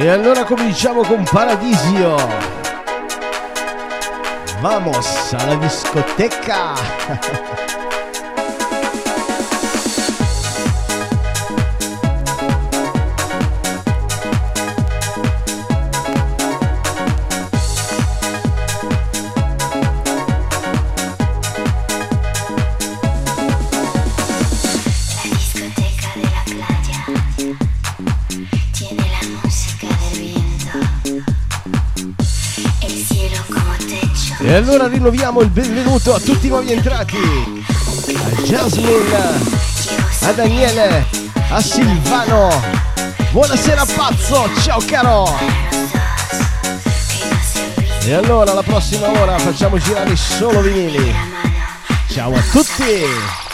E allora cominciamo con Paradisio. Vamos alla discoteca. allora rinnoviamo il benvenuto a tutti i nuovi entrati. A Jasmine, a Daniele, a Silvano. Buonasera pazzo, ciao caro. E allora la prossima ora facciamo girare solo vinili. Ciao a tutti.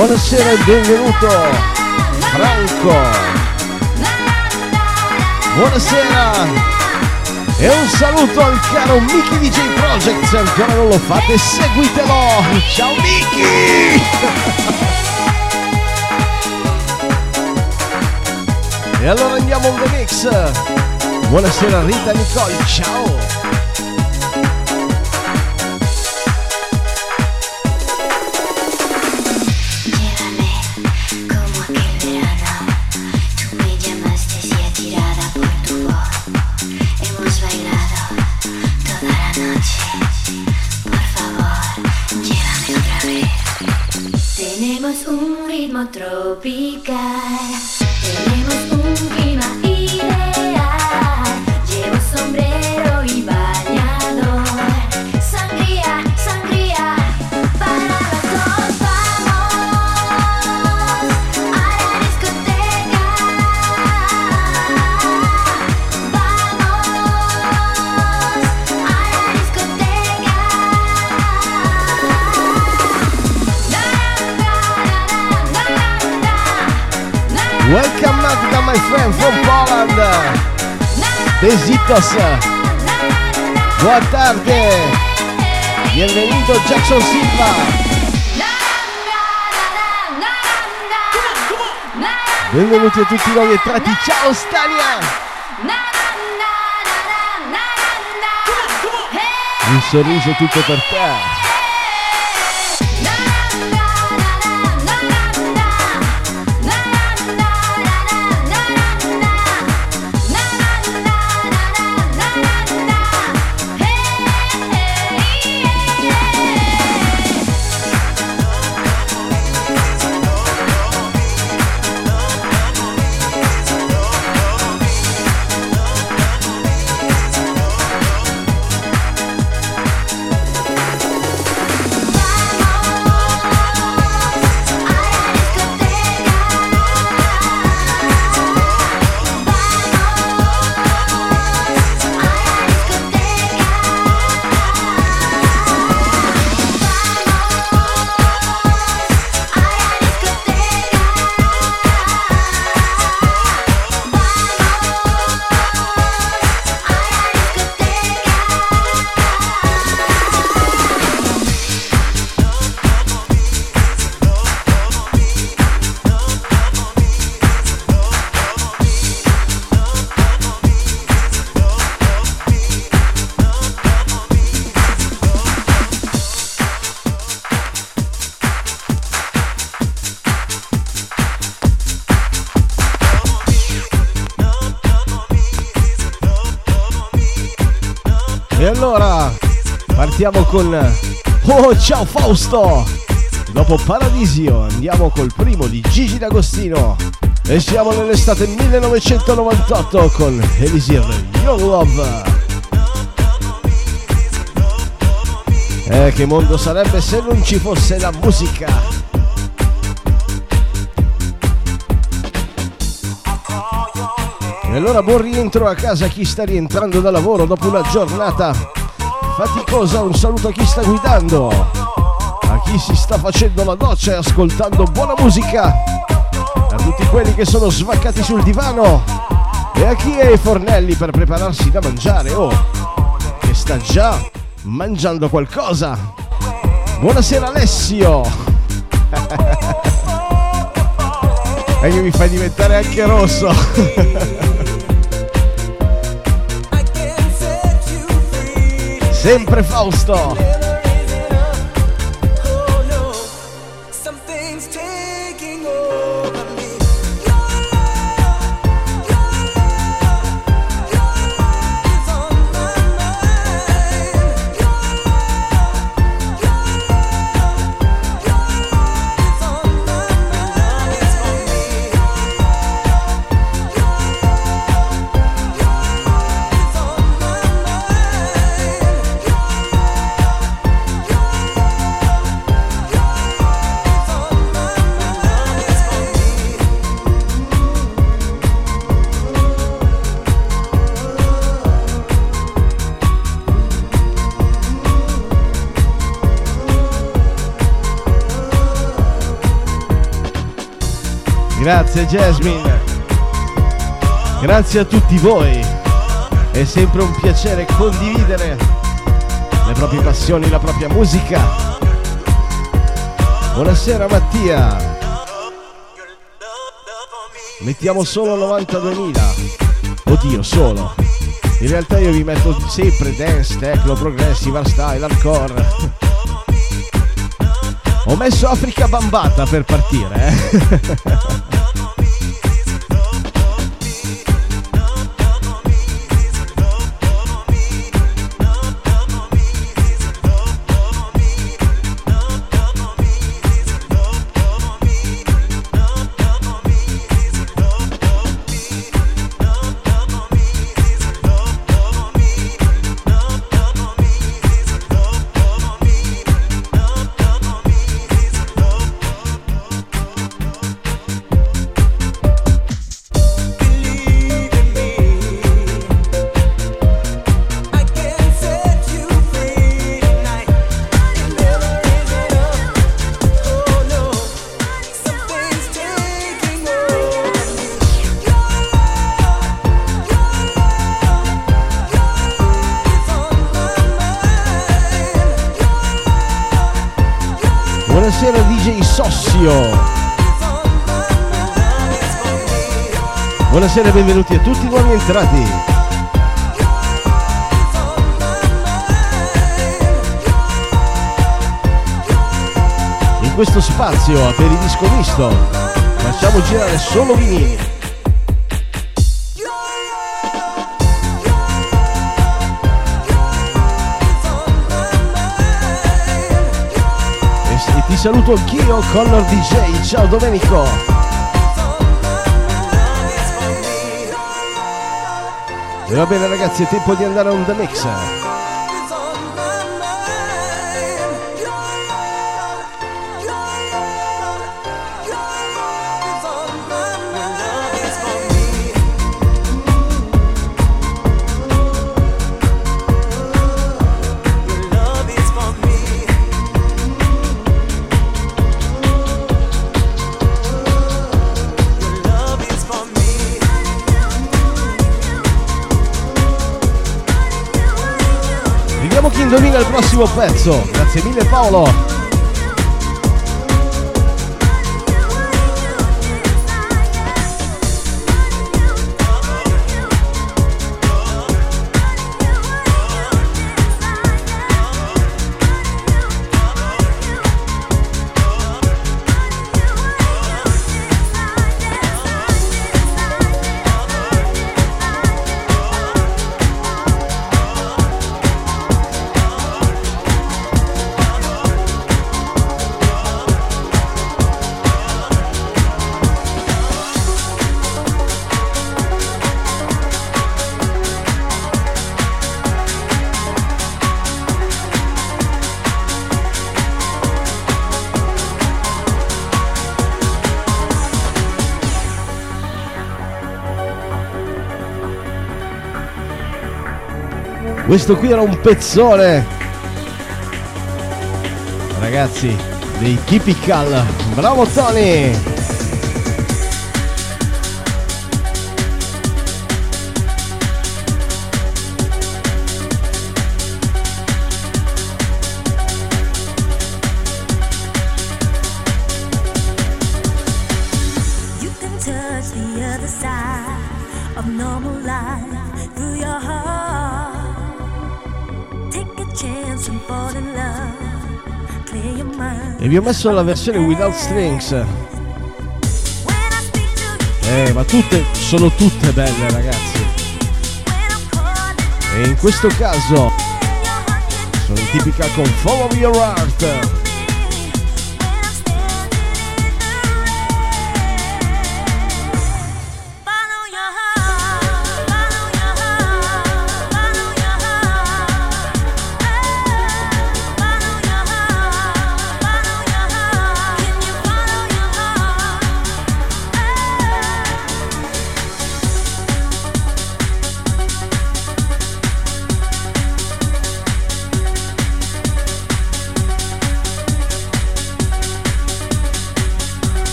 Buonasera e benvenuto Franco. Buonasera e un saluto al caro Miki DJ Project, se ancora non lo fate seguitelo. Ciao Miki! e allora andiamo on the mix. Buonasera Rita Nicole, ciao! sky. Besitos. Buona tarde. Bienvenido Jackson Silva. Benvenuti a tutti i nuovi entrati. Ciao Stania. Un sorriso tutto per te. Con... Oh, ciao Fausto! Dopo Paradisio andiamo col primo di Gigi D'Agostino. E siamo nell'estate 1998 con Elisir Your Love. Eh, che mondo sarebbe se non ci fosse la musica? E allora buon rientro a casa chi sta rientrando da lavoro dopo una giornata faticosa. Un saluto a chi sta guidando, a chi si sta facendo la doccia e ascoltando buona musica, a tutti quelli che sono svaccati sul divano e a chi è ai fornelli per prepararsi da mangiare o oh, che sta già mangiando qualcosa. Buonasera Alessio! e che mi fai diventare anche rosso! Sempre Fausto. Grazie Jasmine. Grazie a tutti voi. È sempre un piacere condividere le proprie passioni, la propria musica. Buonasera Mattia. Mettiamo solo 92.000. Oddio, solo. In realtà io vi metto sempre dance, techno, progressive, hardstyle, hardcore. Ho messo Africa Bambata per partire, eh. Buonasera e benvenuti a tutti i nuovi entrati. In questo spazio per il disco misto facciamo girare solo vinili. Ti saluto anch'io, Connor DJ. Ciao Domenico. E va bene ragazzi, è tempo di andare a un The Mix. Prossimo pezzo. Grazie mille Paolo. Questo qui era un pezzone. Ragazzi, dei Typical. Bravo Tony! Vi ho messo la versione without strings. Eh, ma tutte sono tutte belle, ragazzi. E in questo caso sono tipica con Follow Your Heart.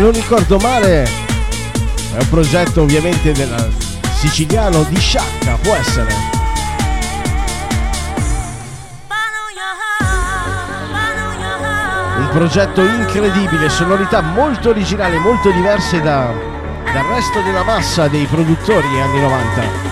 Non ricordo male è un progetto ovviamente del siciliano di Sciacca, può essere. Un progetto incredibile, sonorità molto originali, molto diverse da, dal resto della massa dei produttori anni 90.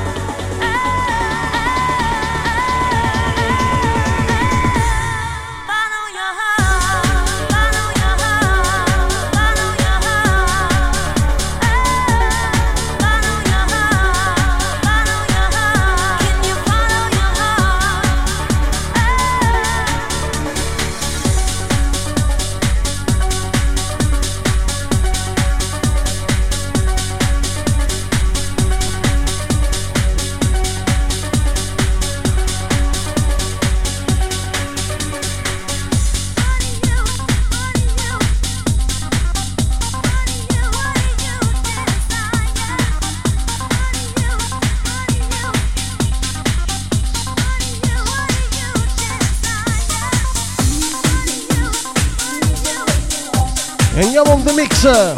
Mix.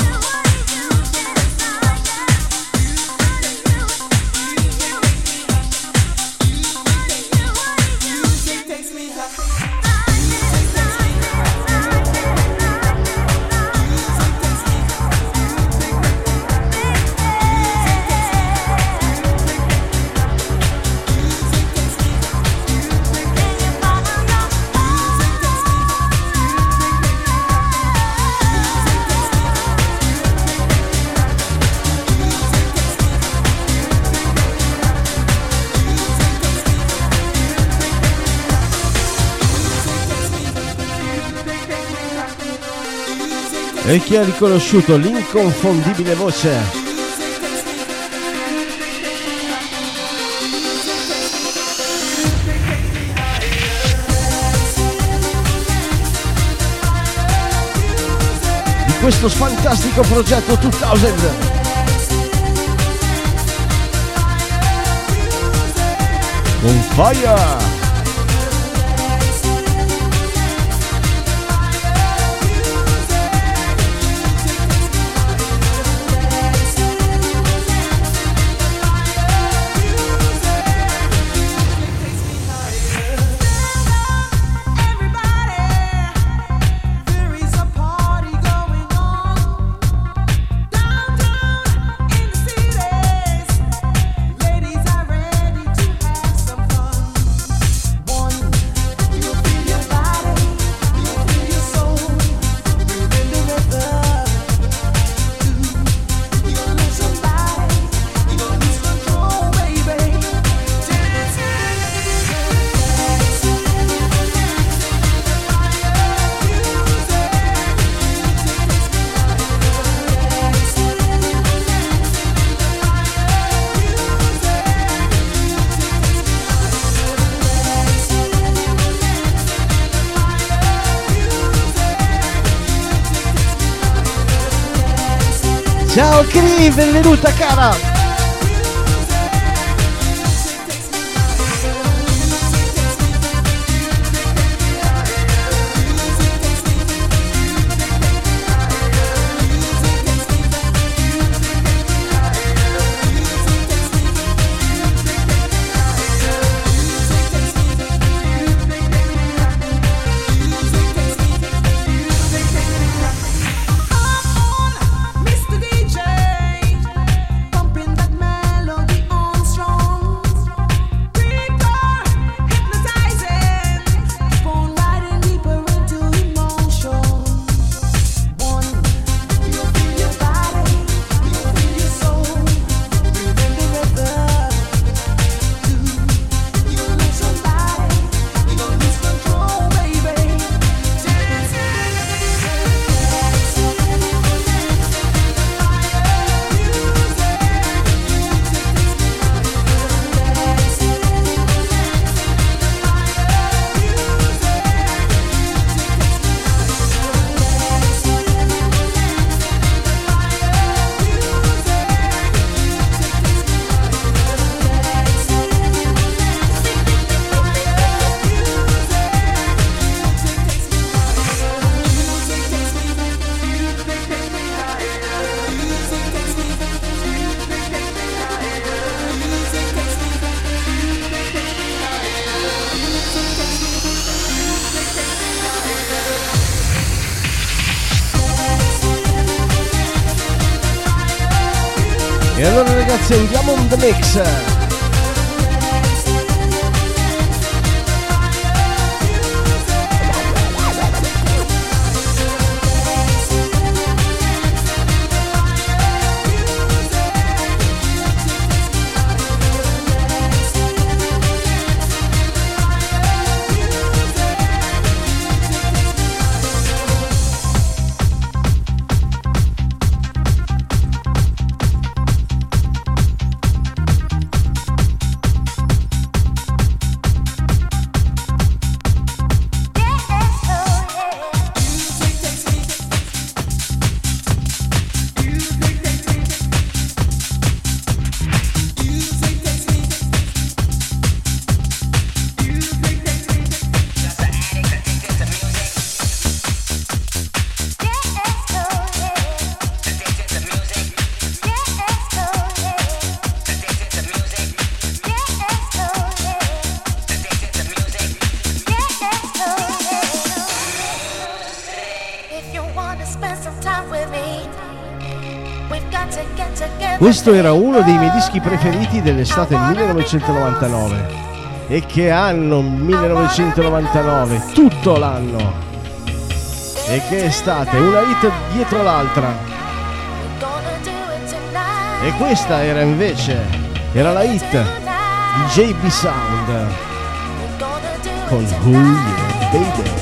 E chi ha riconosciuto l'inconfondibile voce? Di questo fantastico progetto 2000 con Fire Ciao Cri, benvenuta cara! On Questo era uno dei miei dischi preferiti dell'estate 1999. E che anno 1999, tutto l'anno. E che estate, una hit dietro l'altra. E questa era invece, era la hit di JB Sound con Who Yeah Baby.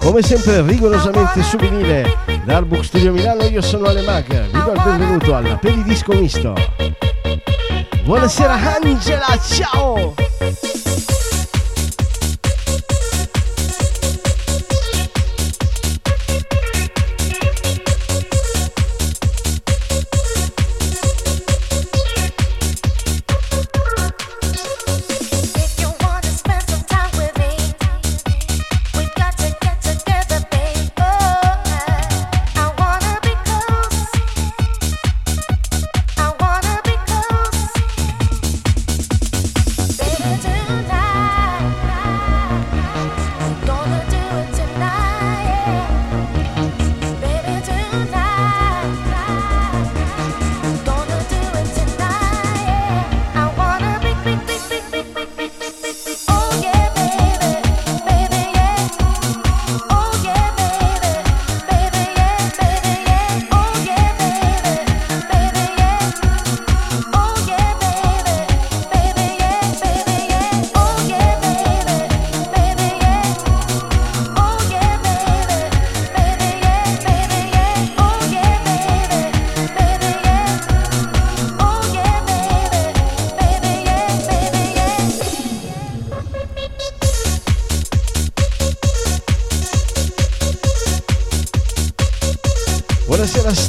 Come sempre rigorosamente su vinile dal Book Studio Milano io sono Ale Mag, vi do il benvenuto alla Peridisco Misto. Buonasera Angela, ciao!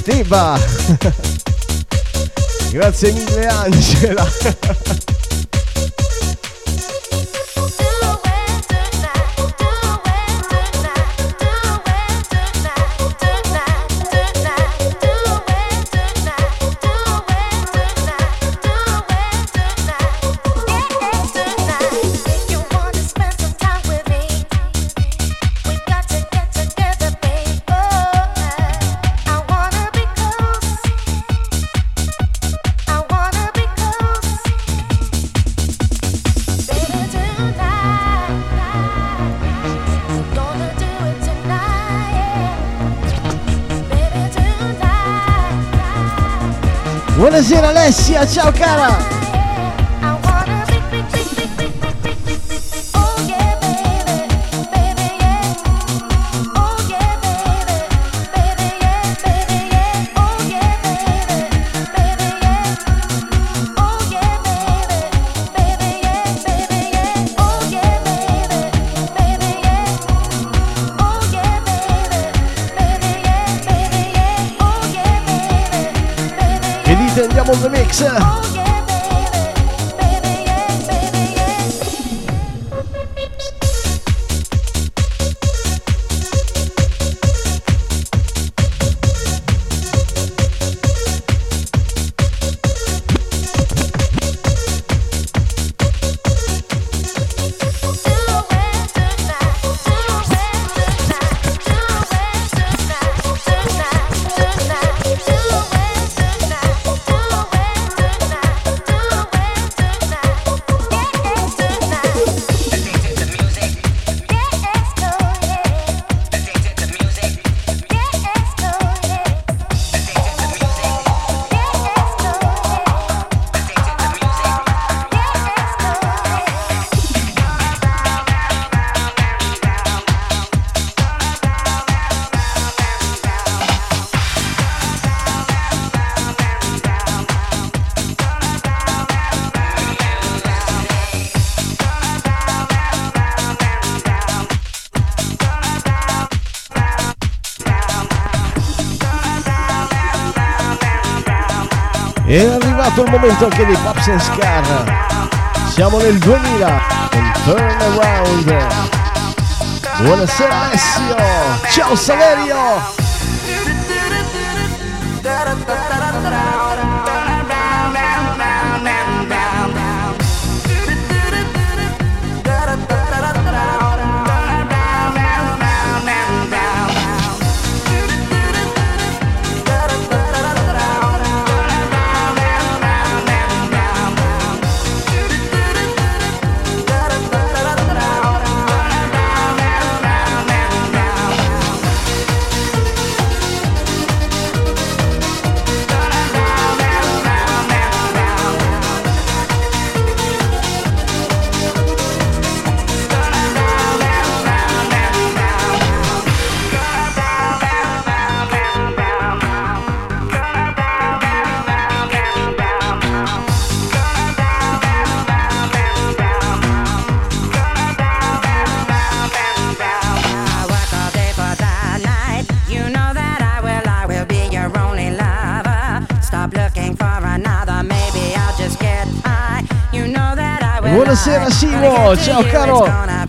Steva. Grazie mille Angela. Ciao cara! È arrivato il momento anche dei Pops and Scar. Siamo nel 2000 con Turn Around. Buonasera Alessio. Ciao Saverio. Buonasera Simo, ciao caro.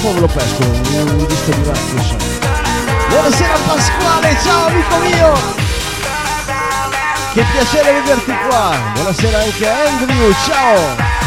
Dopo ve lo pesco, un disco di Marcus. Buonasera Pasquale, ciao amico mio! Che piacere vederti qua! Buonasera anche a Andrew, ciao!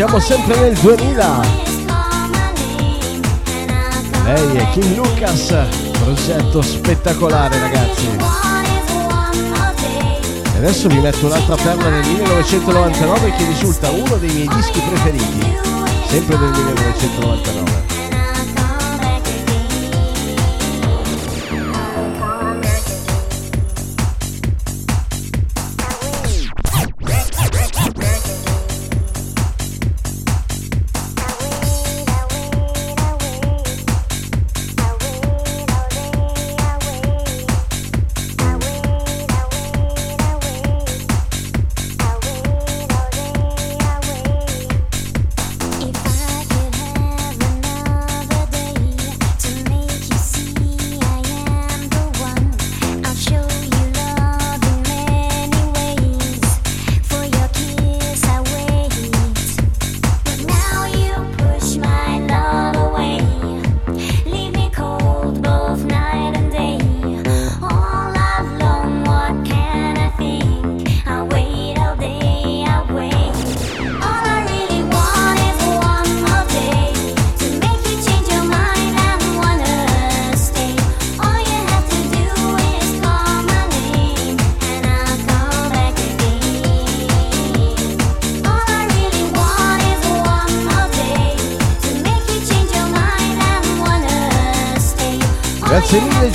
Siamo sempre nel 2000. Lei è Kim Lucas, progetto spettacolare ragazzi. E adesso vi metto un'altra perla del 1999 che risulta uno dei miei dischi preferiti, sempre del 1999.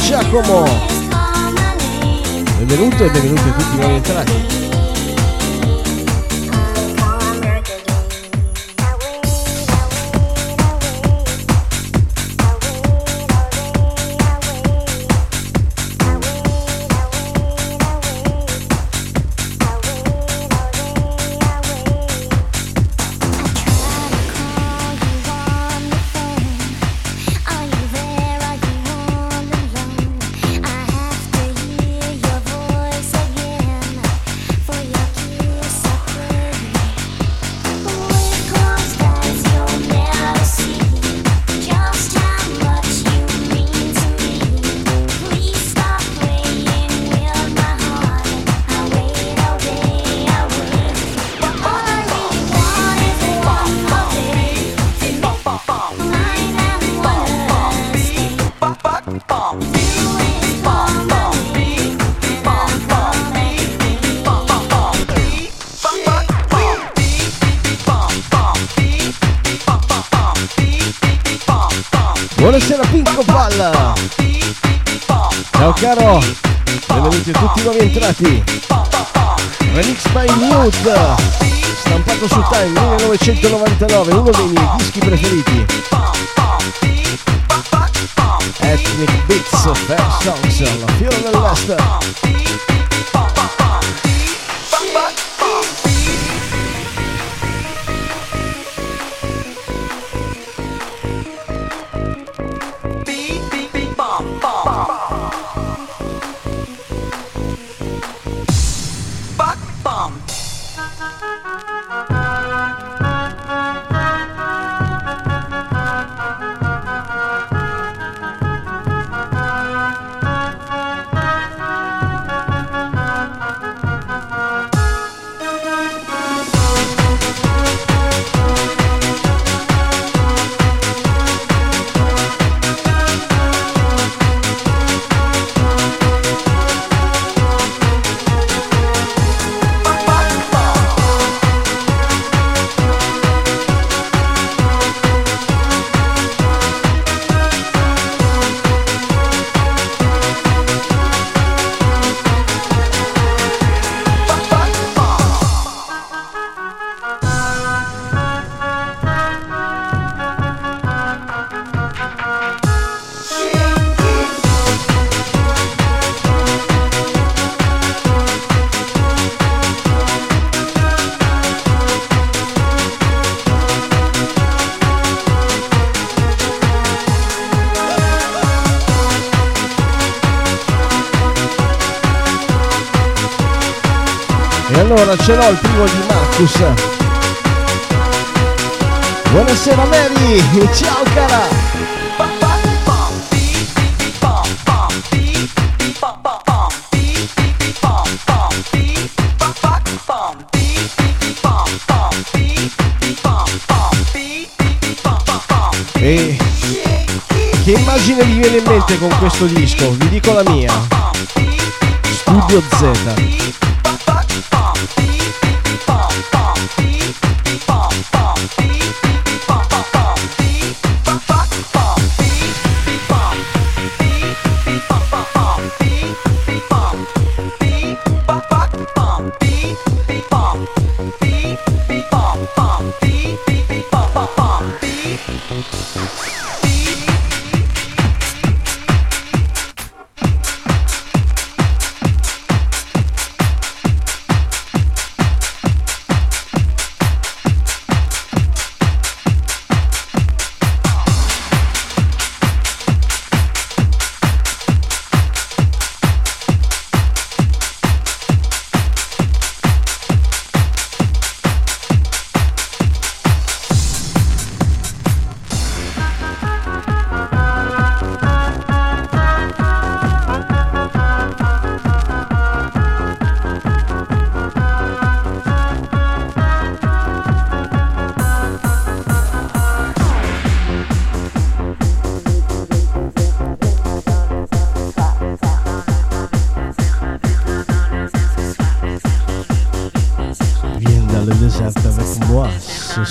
Giacomo. Benvenuto e benvenuti a tutti i nuovi entrati. Nuovi entrati. Remix by Newt stampato su Time 1999 uno dei miei dischi preferiti. Ethnic Beats Fair Songs la fiora dell'Est ce l'ho il primo di Marcus. Buonasera Mary, ciao cara! E che immagine vi viene in mente con questo disco? Vi dico la mia. Studio Z.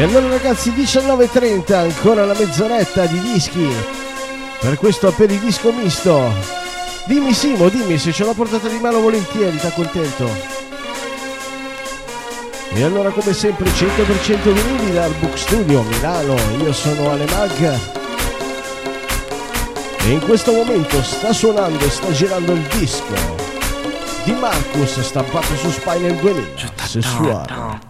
E allora ragazzi 19.30 ancora la mezz'oretta di dischi per questo aperidisco misto. Dimmi Simo, dimmi se ce l'ho portata di mano volentieri, sta contento. E allora come sempre 100% vinili dal Book Studio Milano, io sono Ale Mag e in questo momento sta suonando e sta girando il disco di Marcus stampato su Spinal 2000, sessuale.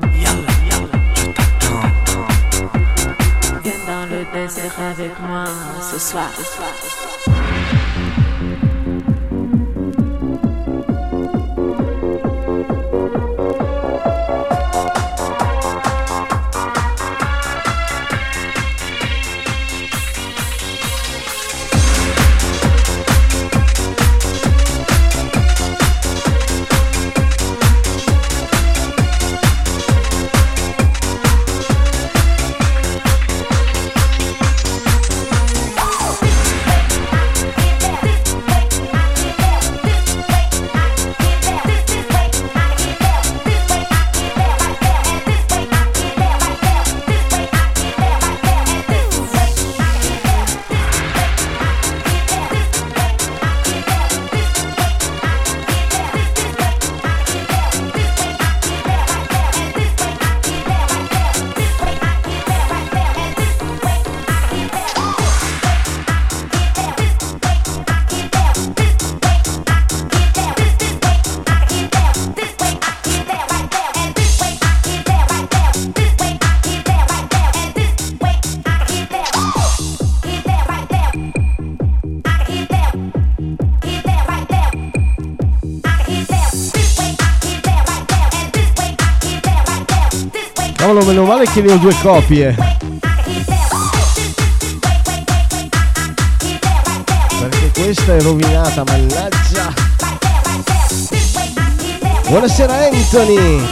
moi ce soir. Ce soir. Cavolo, meno che ne ho due copie. Perché questa è rovinata, mannaggia. Buonasera Anthony.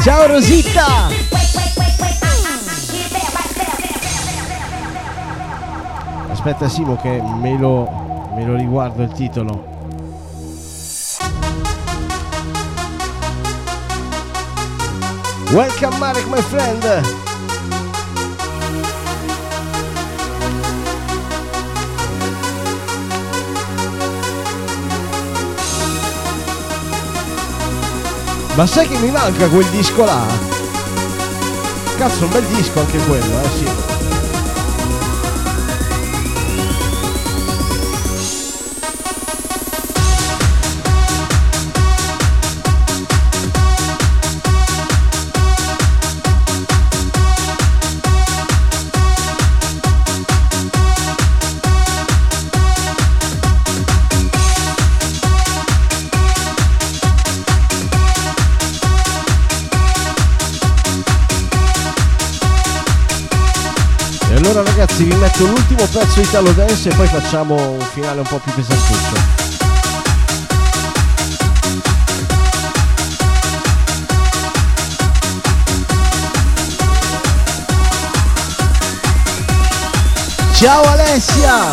Ciao Rosita. Aspetta Simo che me lo, me lo riguardo il titolo. Welcome Marek my friend. Ma sai che mi manca quel disco là? Cazzo, un bel disco anche quello, eh sì. Metto l'ultimo pezzo Italo Dance e poi facciamo un finale un po' più pesantuccio. Ciao Alessia!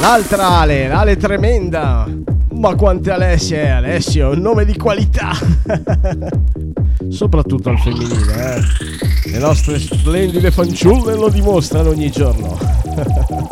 L'altra Ale, l'Ale tremenda! Ma quante Alessia è Alessio, un nome di qualità! Soprattutto al femminile, eh! Le nostre splendide fanciulle lo dimostrano ogni giorno.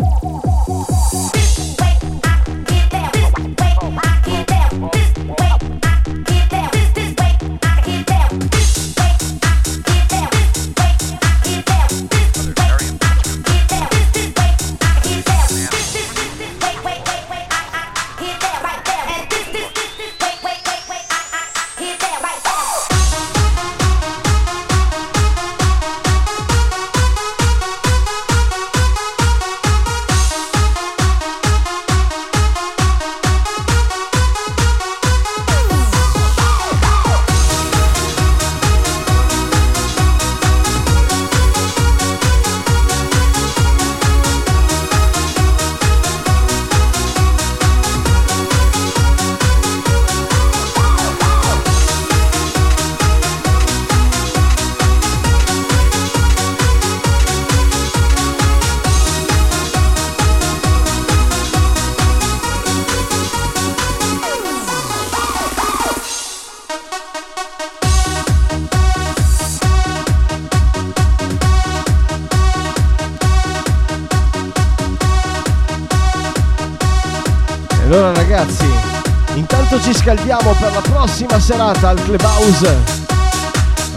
scaldiamo per la prossima serata al Clubhouse.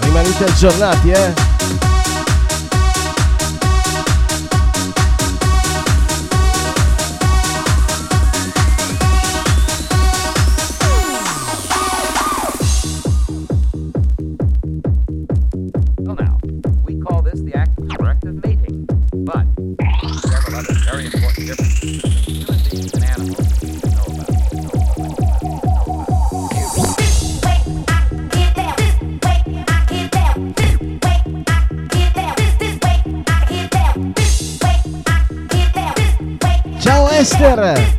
Rimanete aggiornati, eh? Yeah.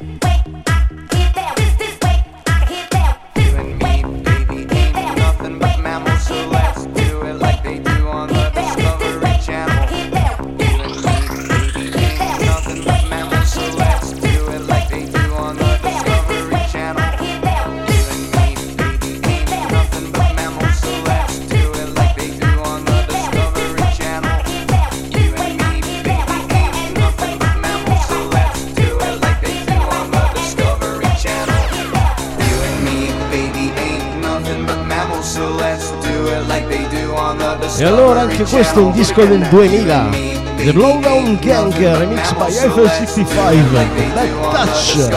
Questo è un disco del 2000 The Blowdown Gang remix by Eiffel 65 Bad Touch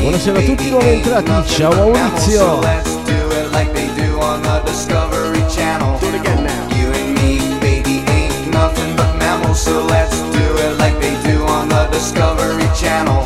Buonasera a tutti nuovi entrati, ciao Maurizio So let's do it like they do on the Discovery Channel.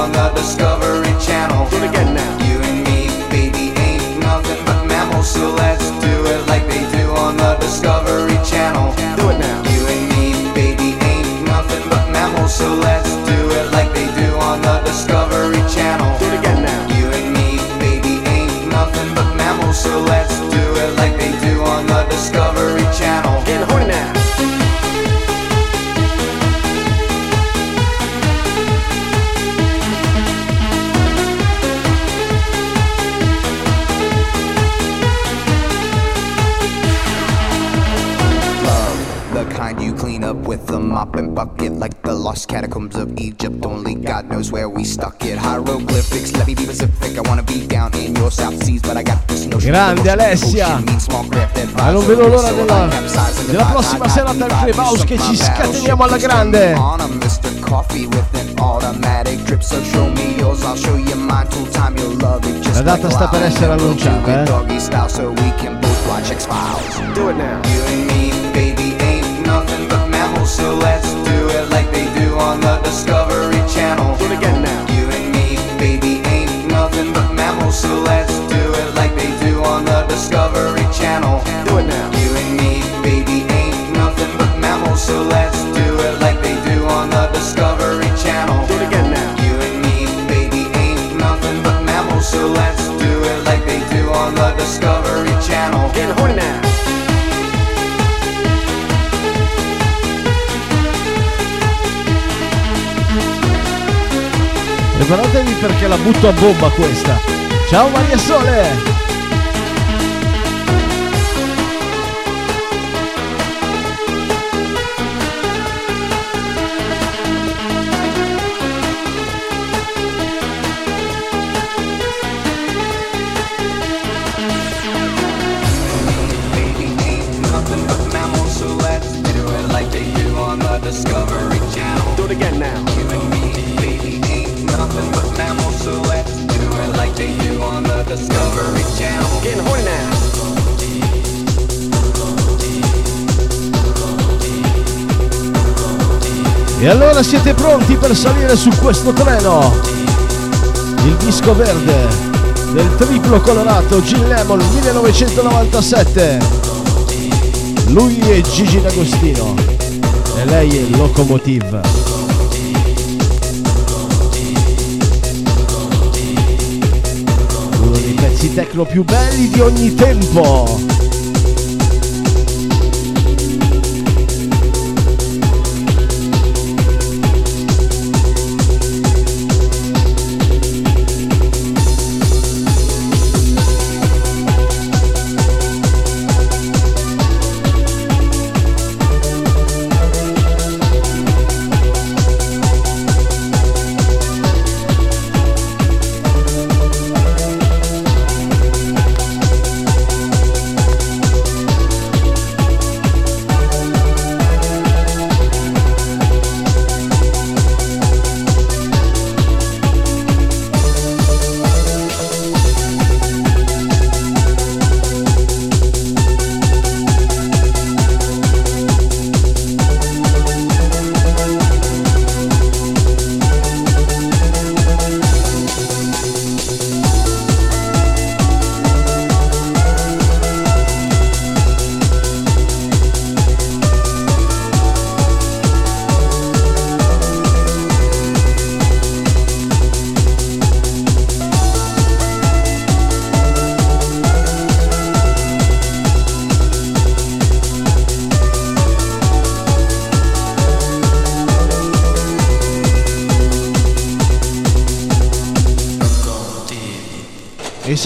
on the Discovery Channel. Grande Alessia. Ah, non vedo l'ora della- della prossima serata divide, Clubhouse che ci scateniamo alla grande. On a Mr. Coffee with an automatic Preparatevi perché la butto a bomba questa. Ciao Maria Sole! E allora siete pronti per salire su questo treno? Il disco verde del triplo colorato Gin Lemon 1997. Lui è Gigi D'Agostino e lei è Locomotive. Uno dei pezzi techno più belli di ogni tempo.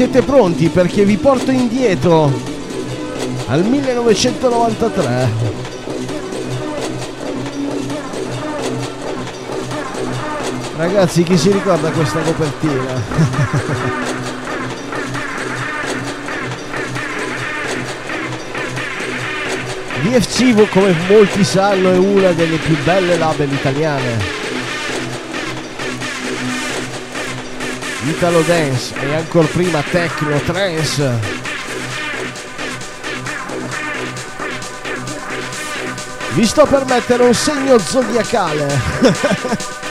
Siete pronti perché vi porto indietro al 1993. Ragazzi, chi si ricorda questa copertina? DFC, come molti sanno, è una delle più belle label italiane. Italo Dance e ancora prima Techno Trance. Vi sto per mettere un segno zodiacale.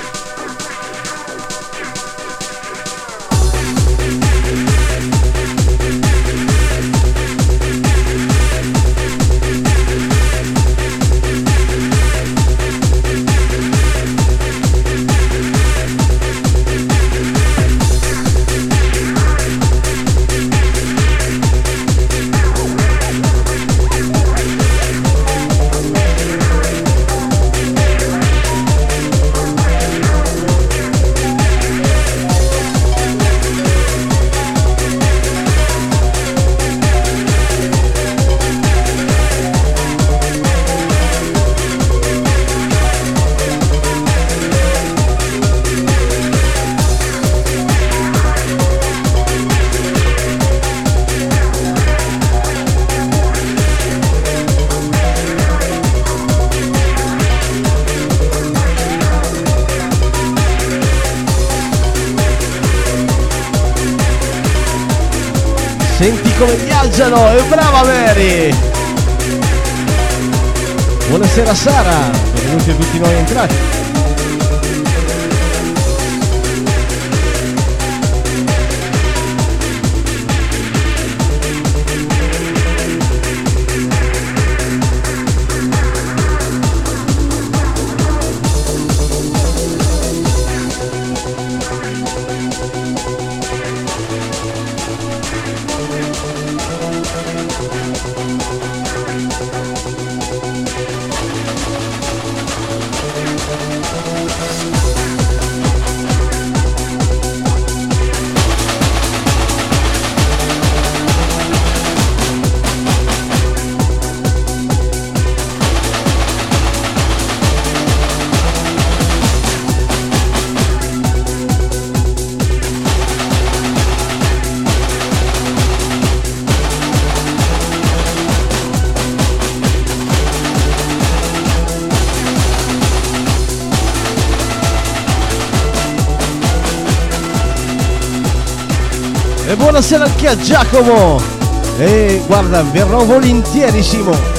buonasera anche a Giacomo. E guarda, verrò volentierissimo.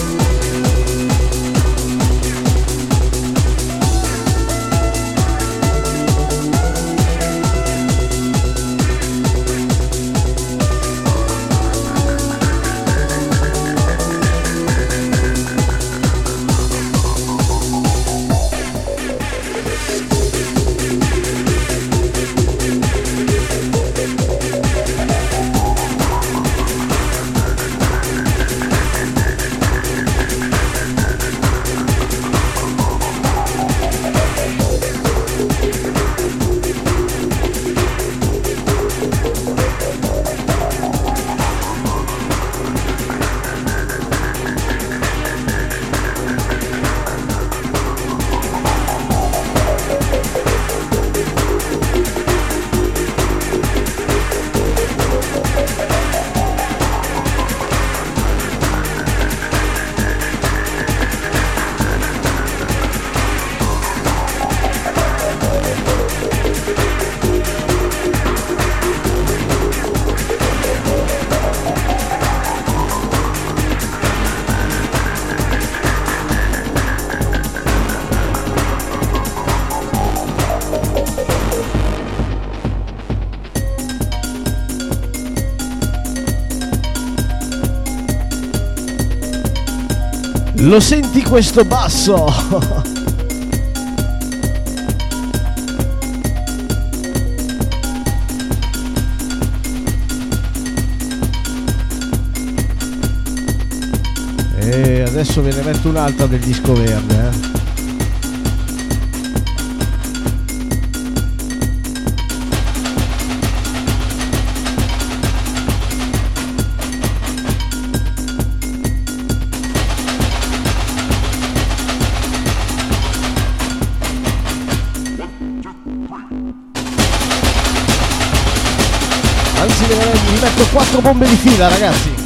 Lo senti questo basso? e adesso ve ne metto un'altra del disco verde, eh. Quattro bombe di fila ragazzi.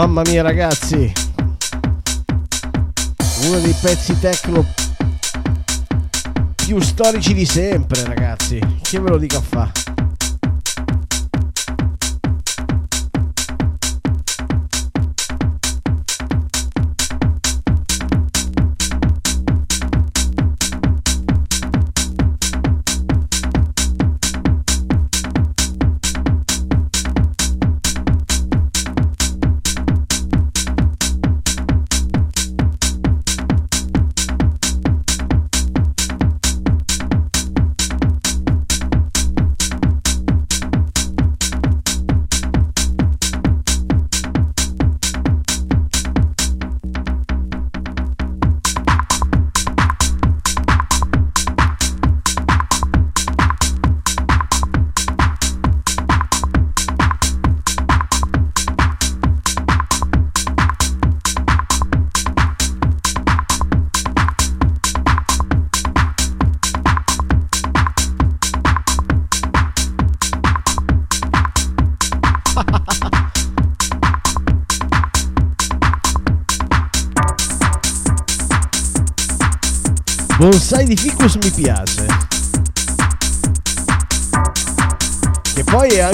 Mamma mia ragazzi, uno dei pezzi techno più storici di sempre ragazzi, che ve lo dico a fa'?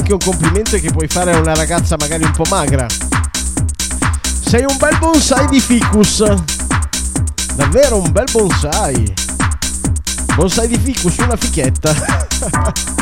Anche un complimento che puoi fare a una ragazza magari un po' magra. Sei un bel bonsai di ficus. Davvero un bel bonsai. Bonsai di ficus, una fichetta.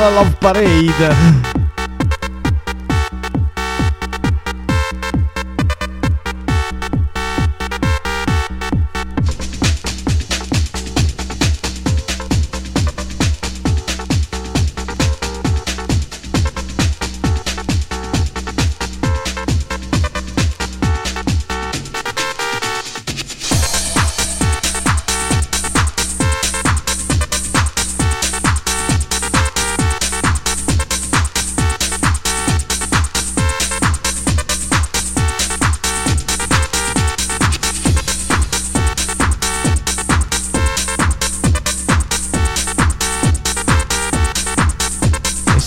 la Love Parade.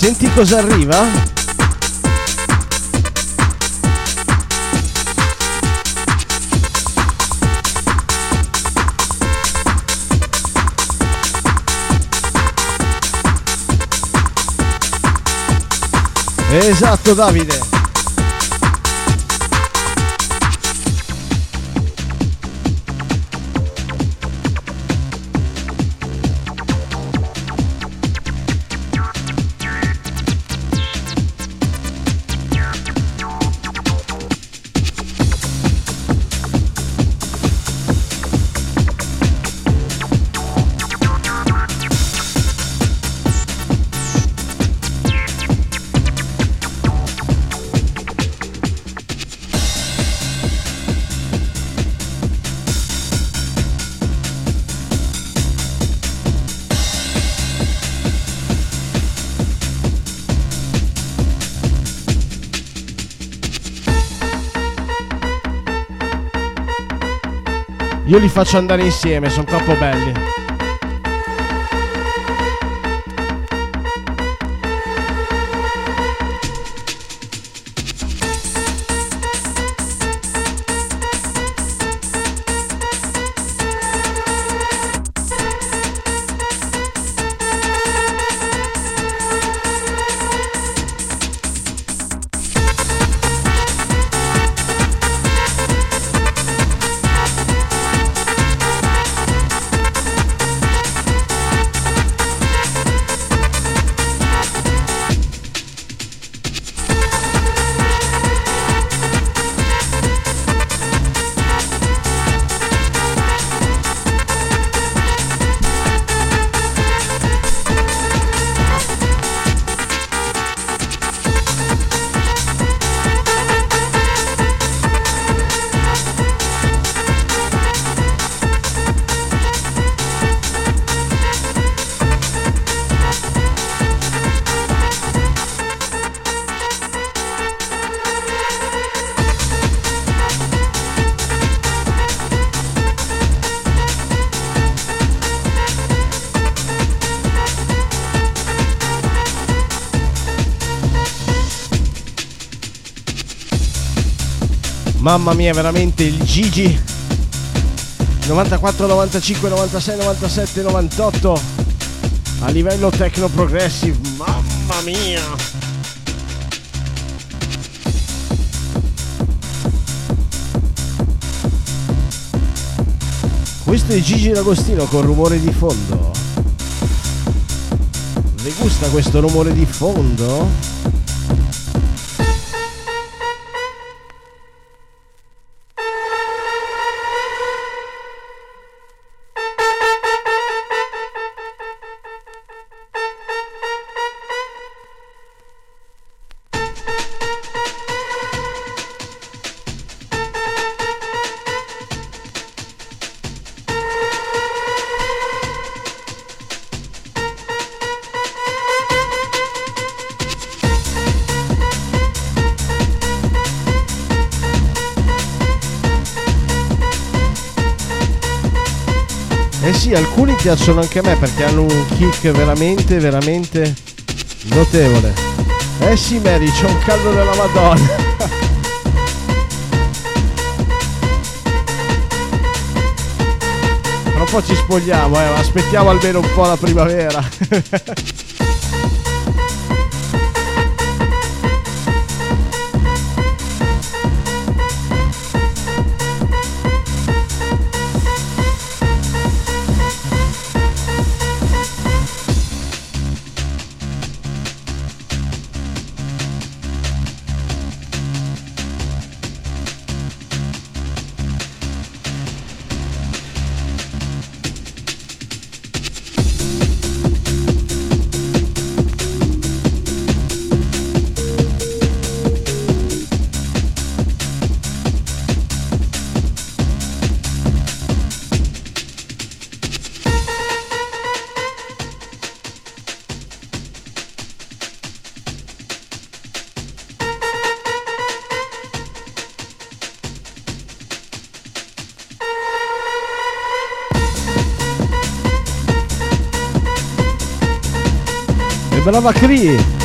Senti cosa arriva? Esatto Davide Io li faccio andare insieme, sono troppo belli. Mamma mia, veramente il Gigi 94, 95, 96, 97, 98 a livello techno progressive. Mamma mia! Questo è Gigi D'Agostino con rumore di fondo. Vi gusta questo rumore di fondo? Piacciono anche a me perché hanno un kick veramente, veramente notevole. Eh sì Mary, c'è un caldo della Madonna. Tra un po' ci spogliamo, eh, aspettiamo almeno un po' la primavera. brava Cree!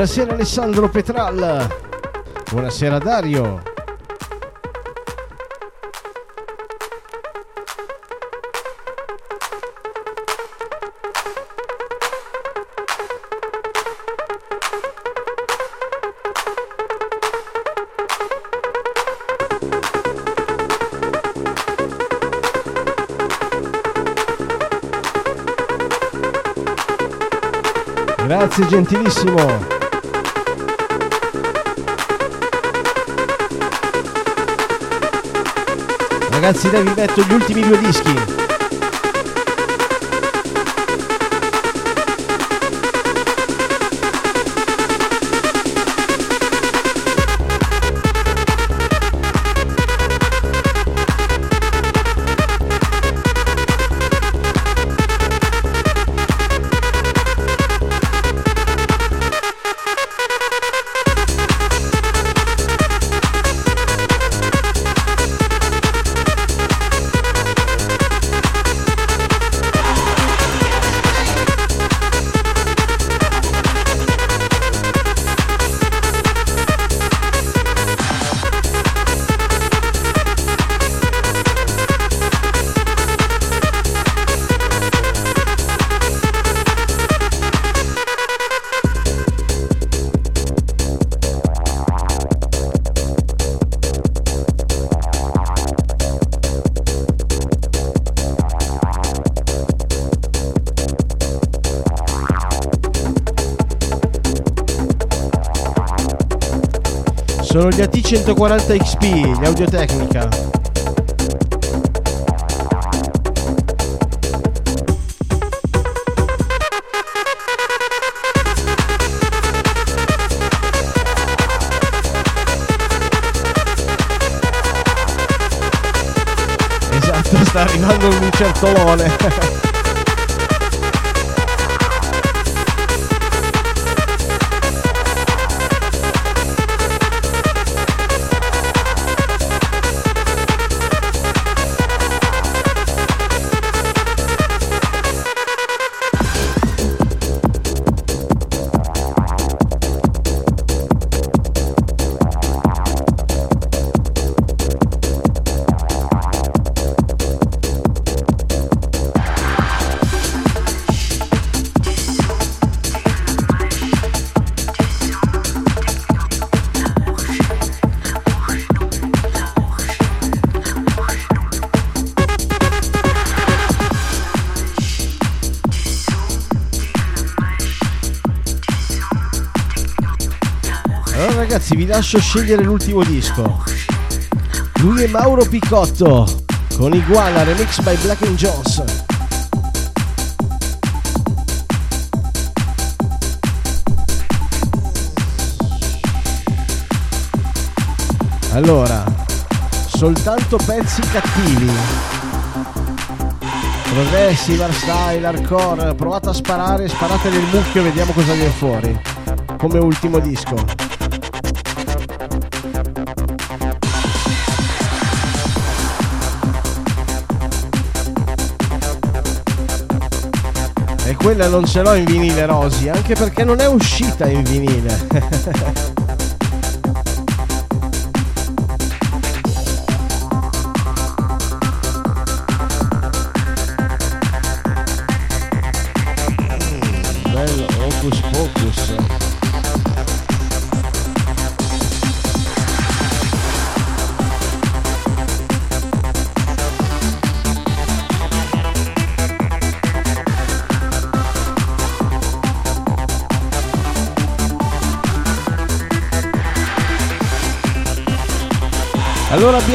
Buonasera Alessandro Petral. Buonasera Dario. Grazie gentilissimo. Ragazzi dai vi metto gli ultimi due dischi Sono gli AT140 XP, gli Audiotecnica. Esatto, sta arrivando un lucertolone. lascio scegliere l'ultimo disco. Lui è Mauro Picotto con Iguana remix by Black Jones. Allora, soltanto pezzi cattivi. Progressive, style, hardcore, provate a sparare, sparate nel mucchio e vediamo cosa viene fuori. Come ultimo disco. Quella non ce l'ho in vinile Rosy, anche perché non è uscita in vinile.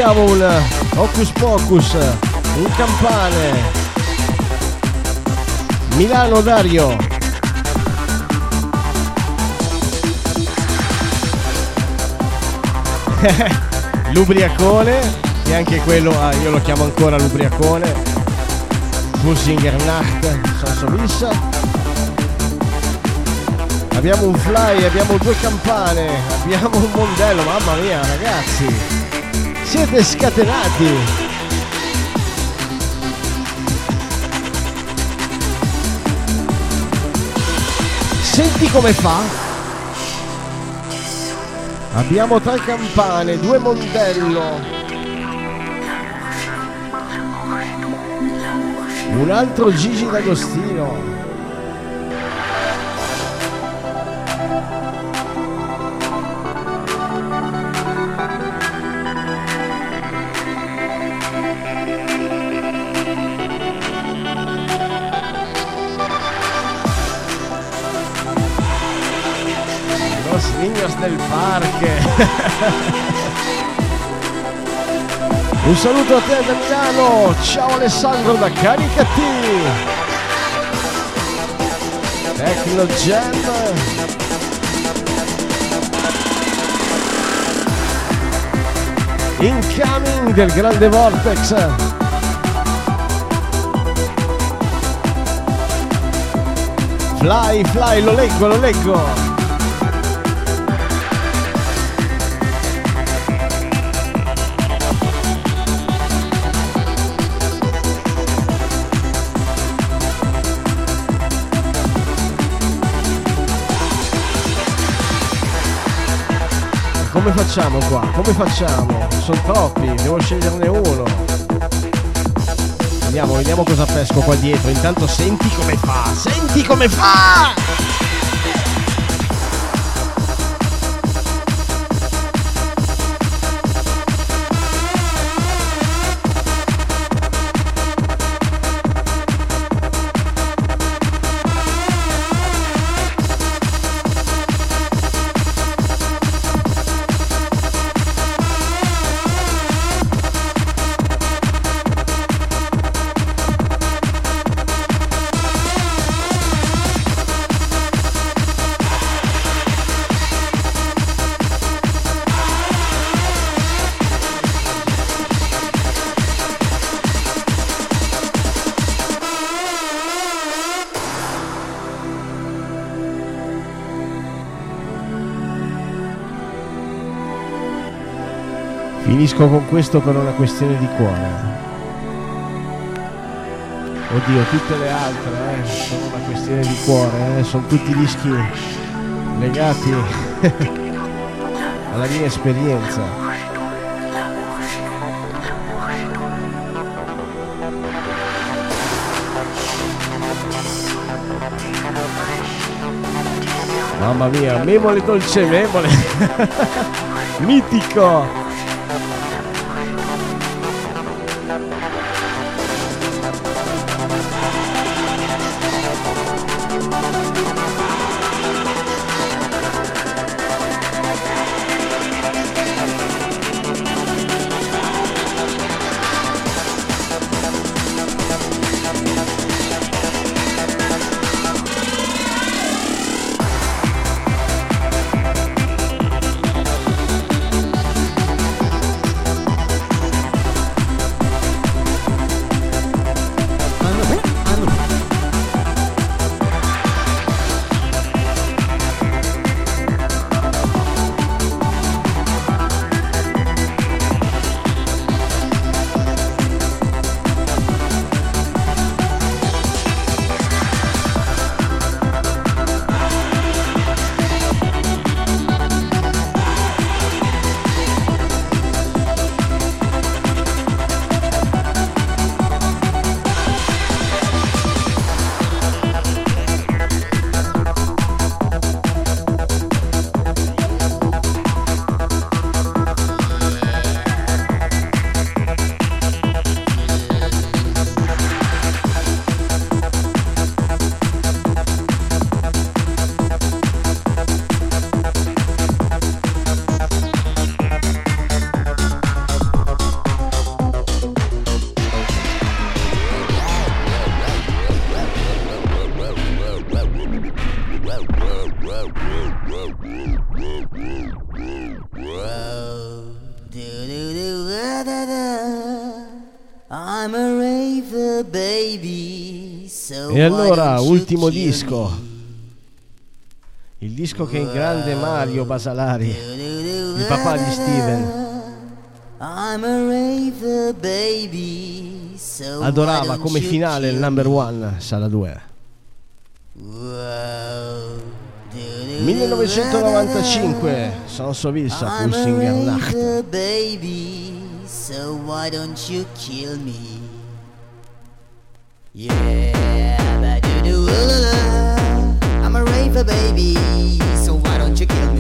Un Hocus Pocus, un campane, Milano Dario. L'ubriacone, che anche quello, ah, io lo chiamo ancora l'ubriacone. Fusinger Nacht, Sansovissa. Abbiamo un fly, abbiamo due campane, abbiamo un mondello, mamma mia ragazzi! Siete scatenati! Senti come fa? Abbiamo tre campane, due mondello. Un altro Gigi D'Agostino. Un saluto a te da Milano, ciao Alessandro da Caricati. Tecno Jam. Incoming del grande Vortex. Fly, fly, lo leggo, lo leggo. Come facciamo qua? Come facciamo? Sono troppi, devo sceglierne uno. Vediamo, vediamo cosa pesco qua dietro. Intanto senti come fa, senti come fa! Finisco con questo per una questione di cuore. Oddio, tutte le altre eh, sono una questione di cuore, eh, sono tutti dischi legati alla mia esperienza. Mamma mia, memole dolce memole. Mitico. E allora, ultimo disco. Il disco che il grande Mario Basalari, il papà di Steven, adorava come finale il number one, Sala 2. 1995, Sans Sovissa, Pulsinger Nacht. So why don't you kill me? Yeah. I'm a raver, baby, so why don't you kill me?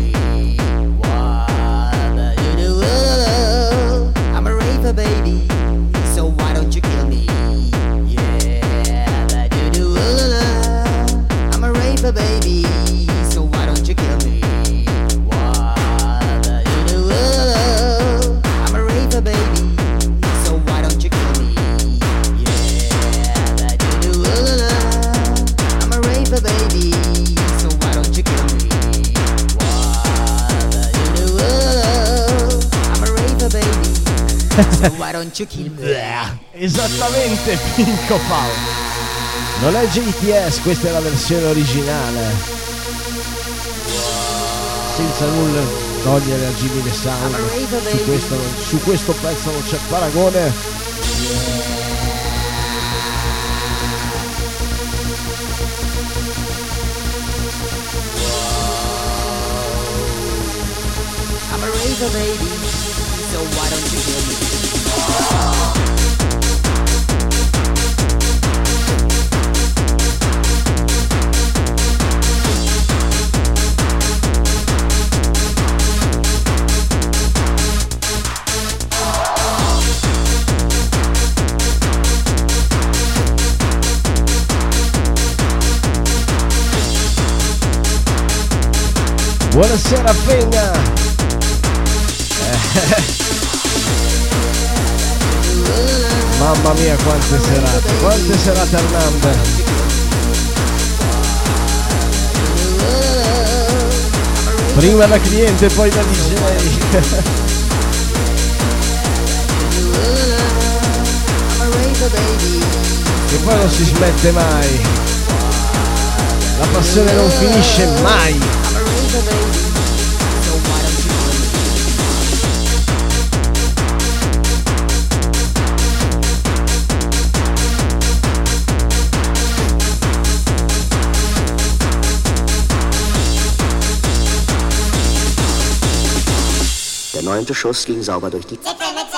So why don't you kill me? Esattamente, Pinco Paolo. Non è GTS, questa è la versione originale. Senza nulla togliere a Jimmy the Sound. Su questo, su questo pezzo non c'è paragone. I'm a razor baby, Buonasera Pegna! Eh. Mamma mia quante serate, quante serate number! Prima da cliente, poi da DJ. E poi non si smette mai. La passione non finisce mai. neunte Schuss ging sauber durch die Zipfelmütze.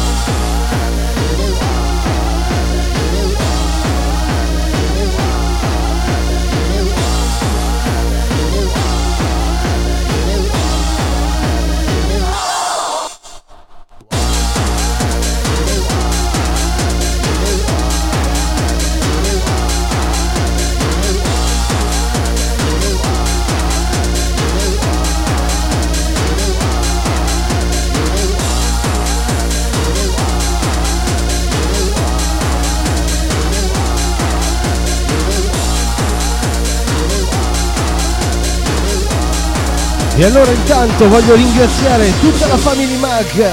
E allora intanto voglio ringraziare tutta la Family Mag,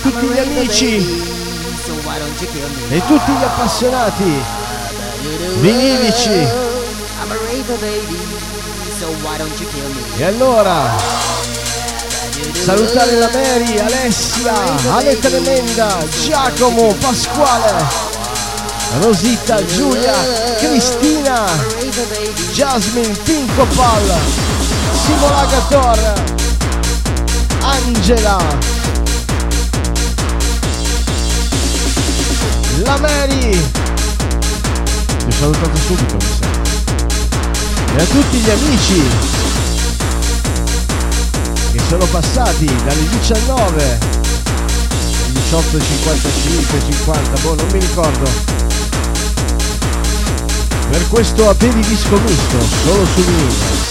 tutti gli amici. E tutti gli appassionati. Vinilici. E allora salutare la Mary, Alessia, Ale Tremenda, Giacomo, Pasquale, Rosita, Giulia, Cristina, Jasmine, Pinco Pal, Simola Gator, Angela, la Mary. Vi ho salutato subito, mi sa. E a tutti gli amici che sono passati dalle 19 18, 55, 50, boh, non mi ricordo. Per questo Apevi Disco Misto, solo su vinile.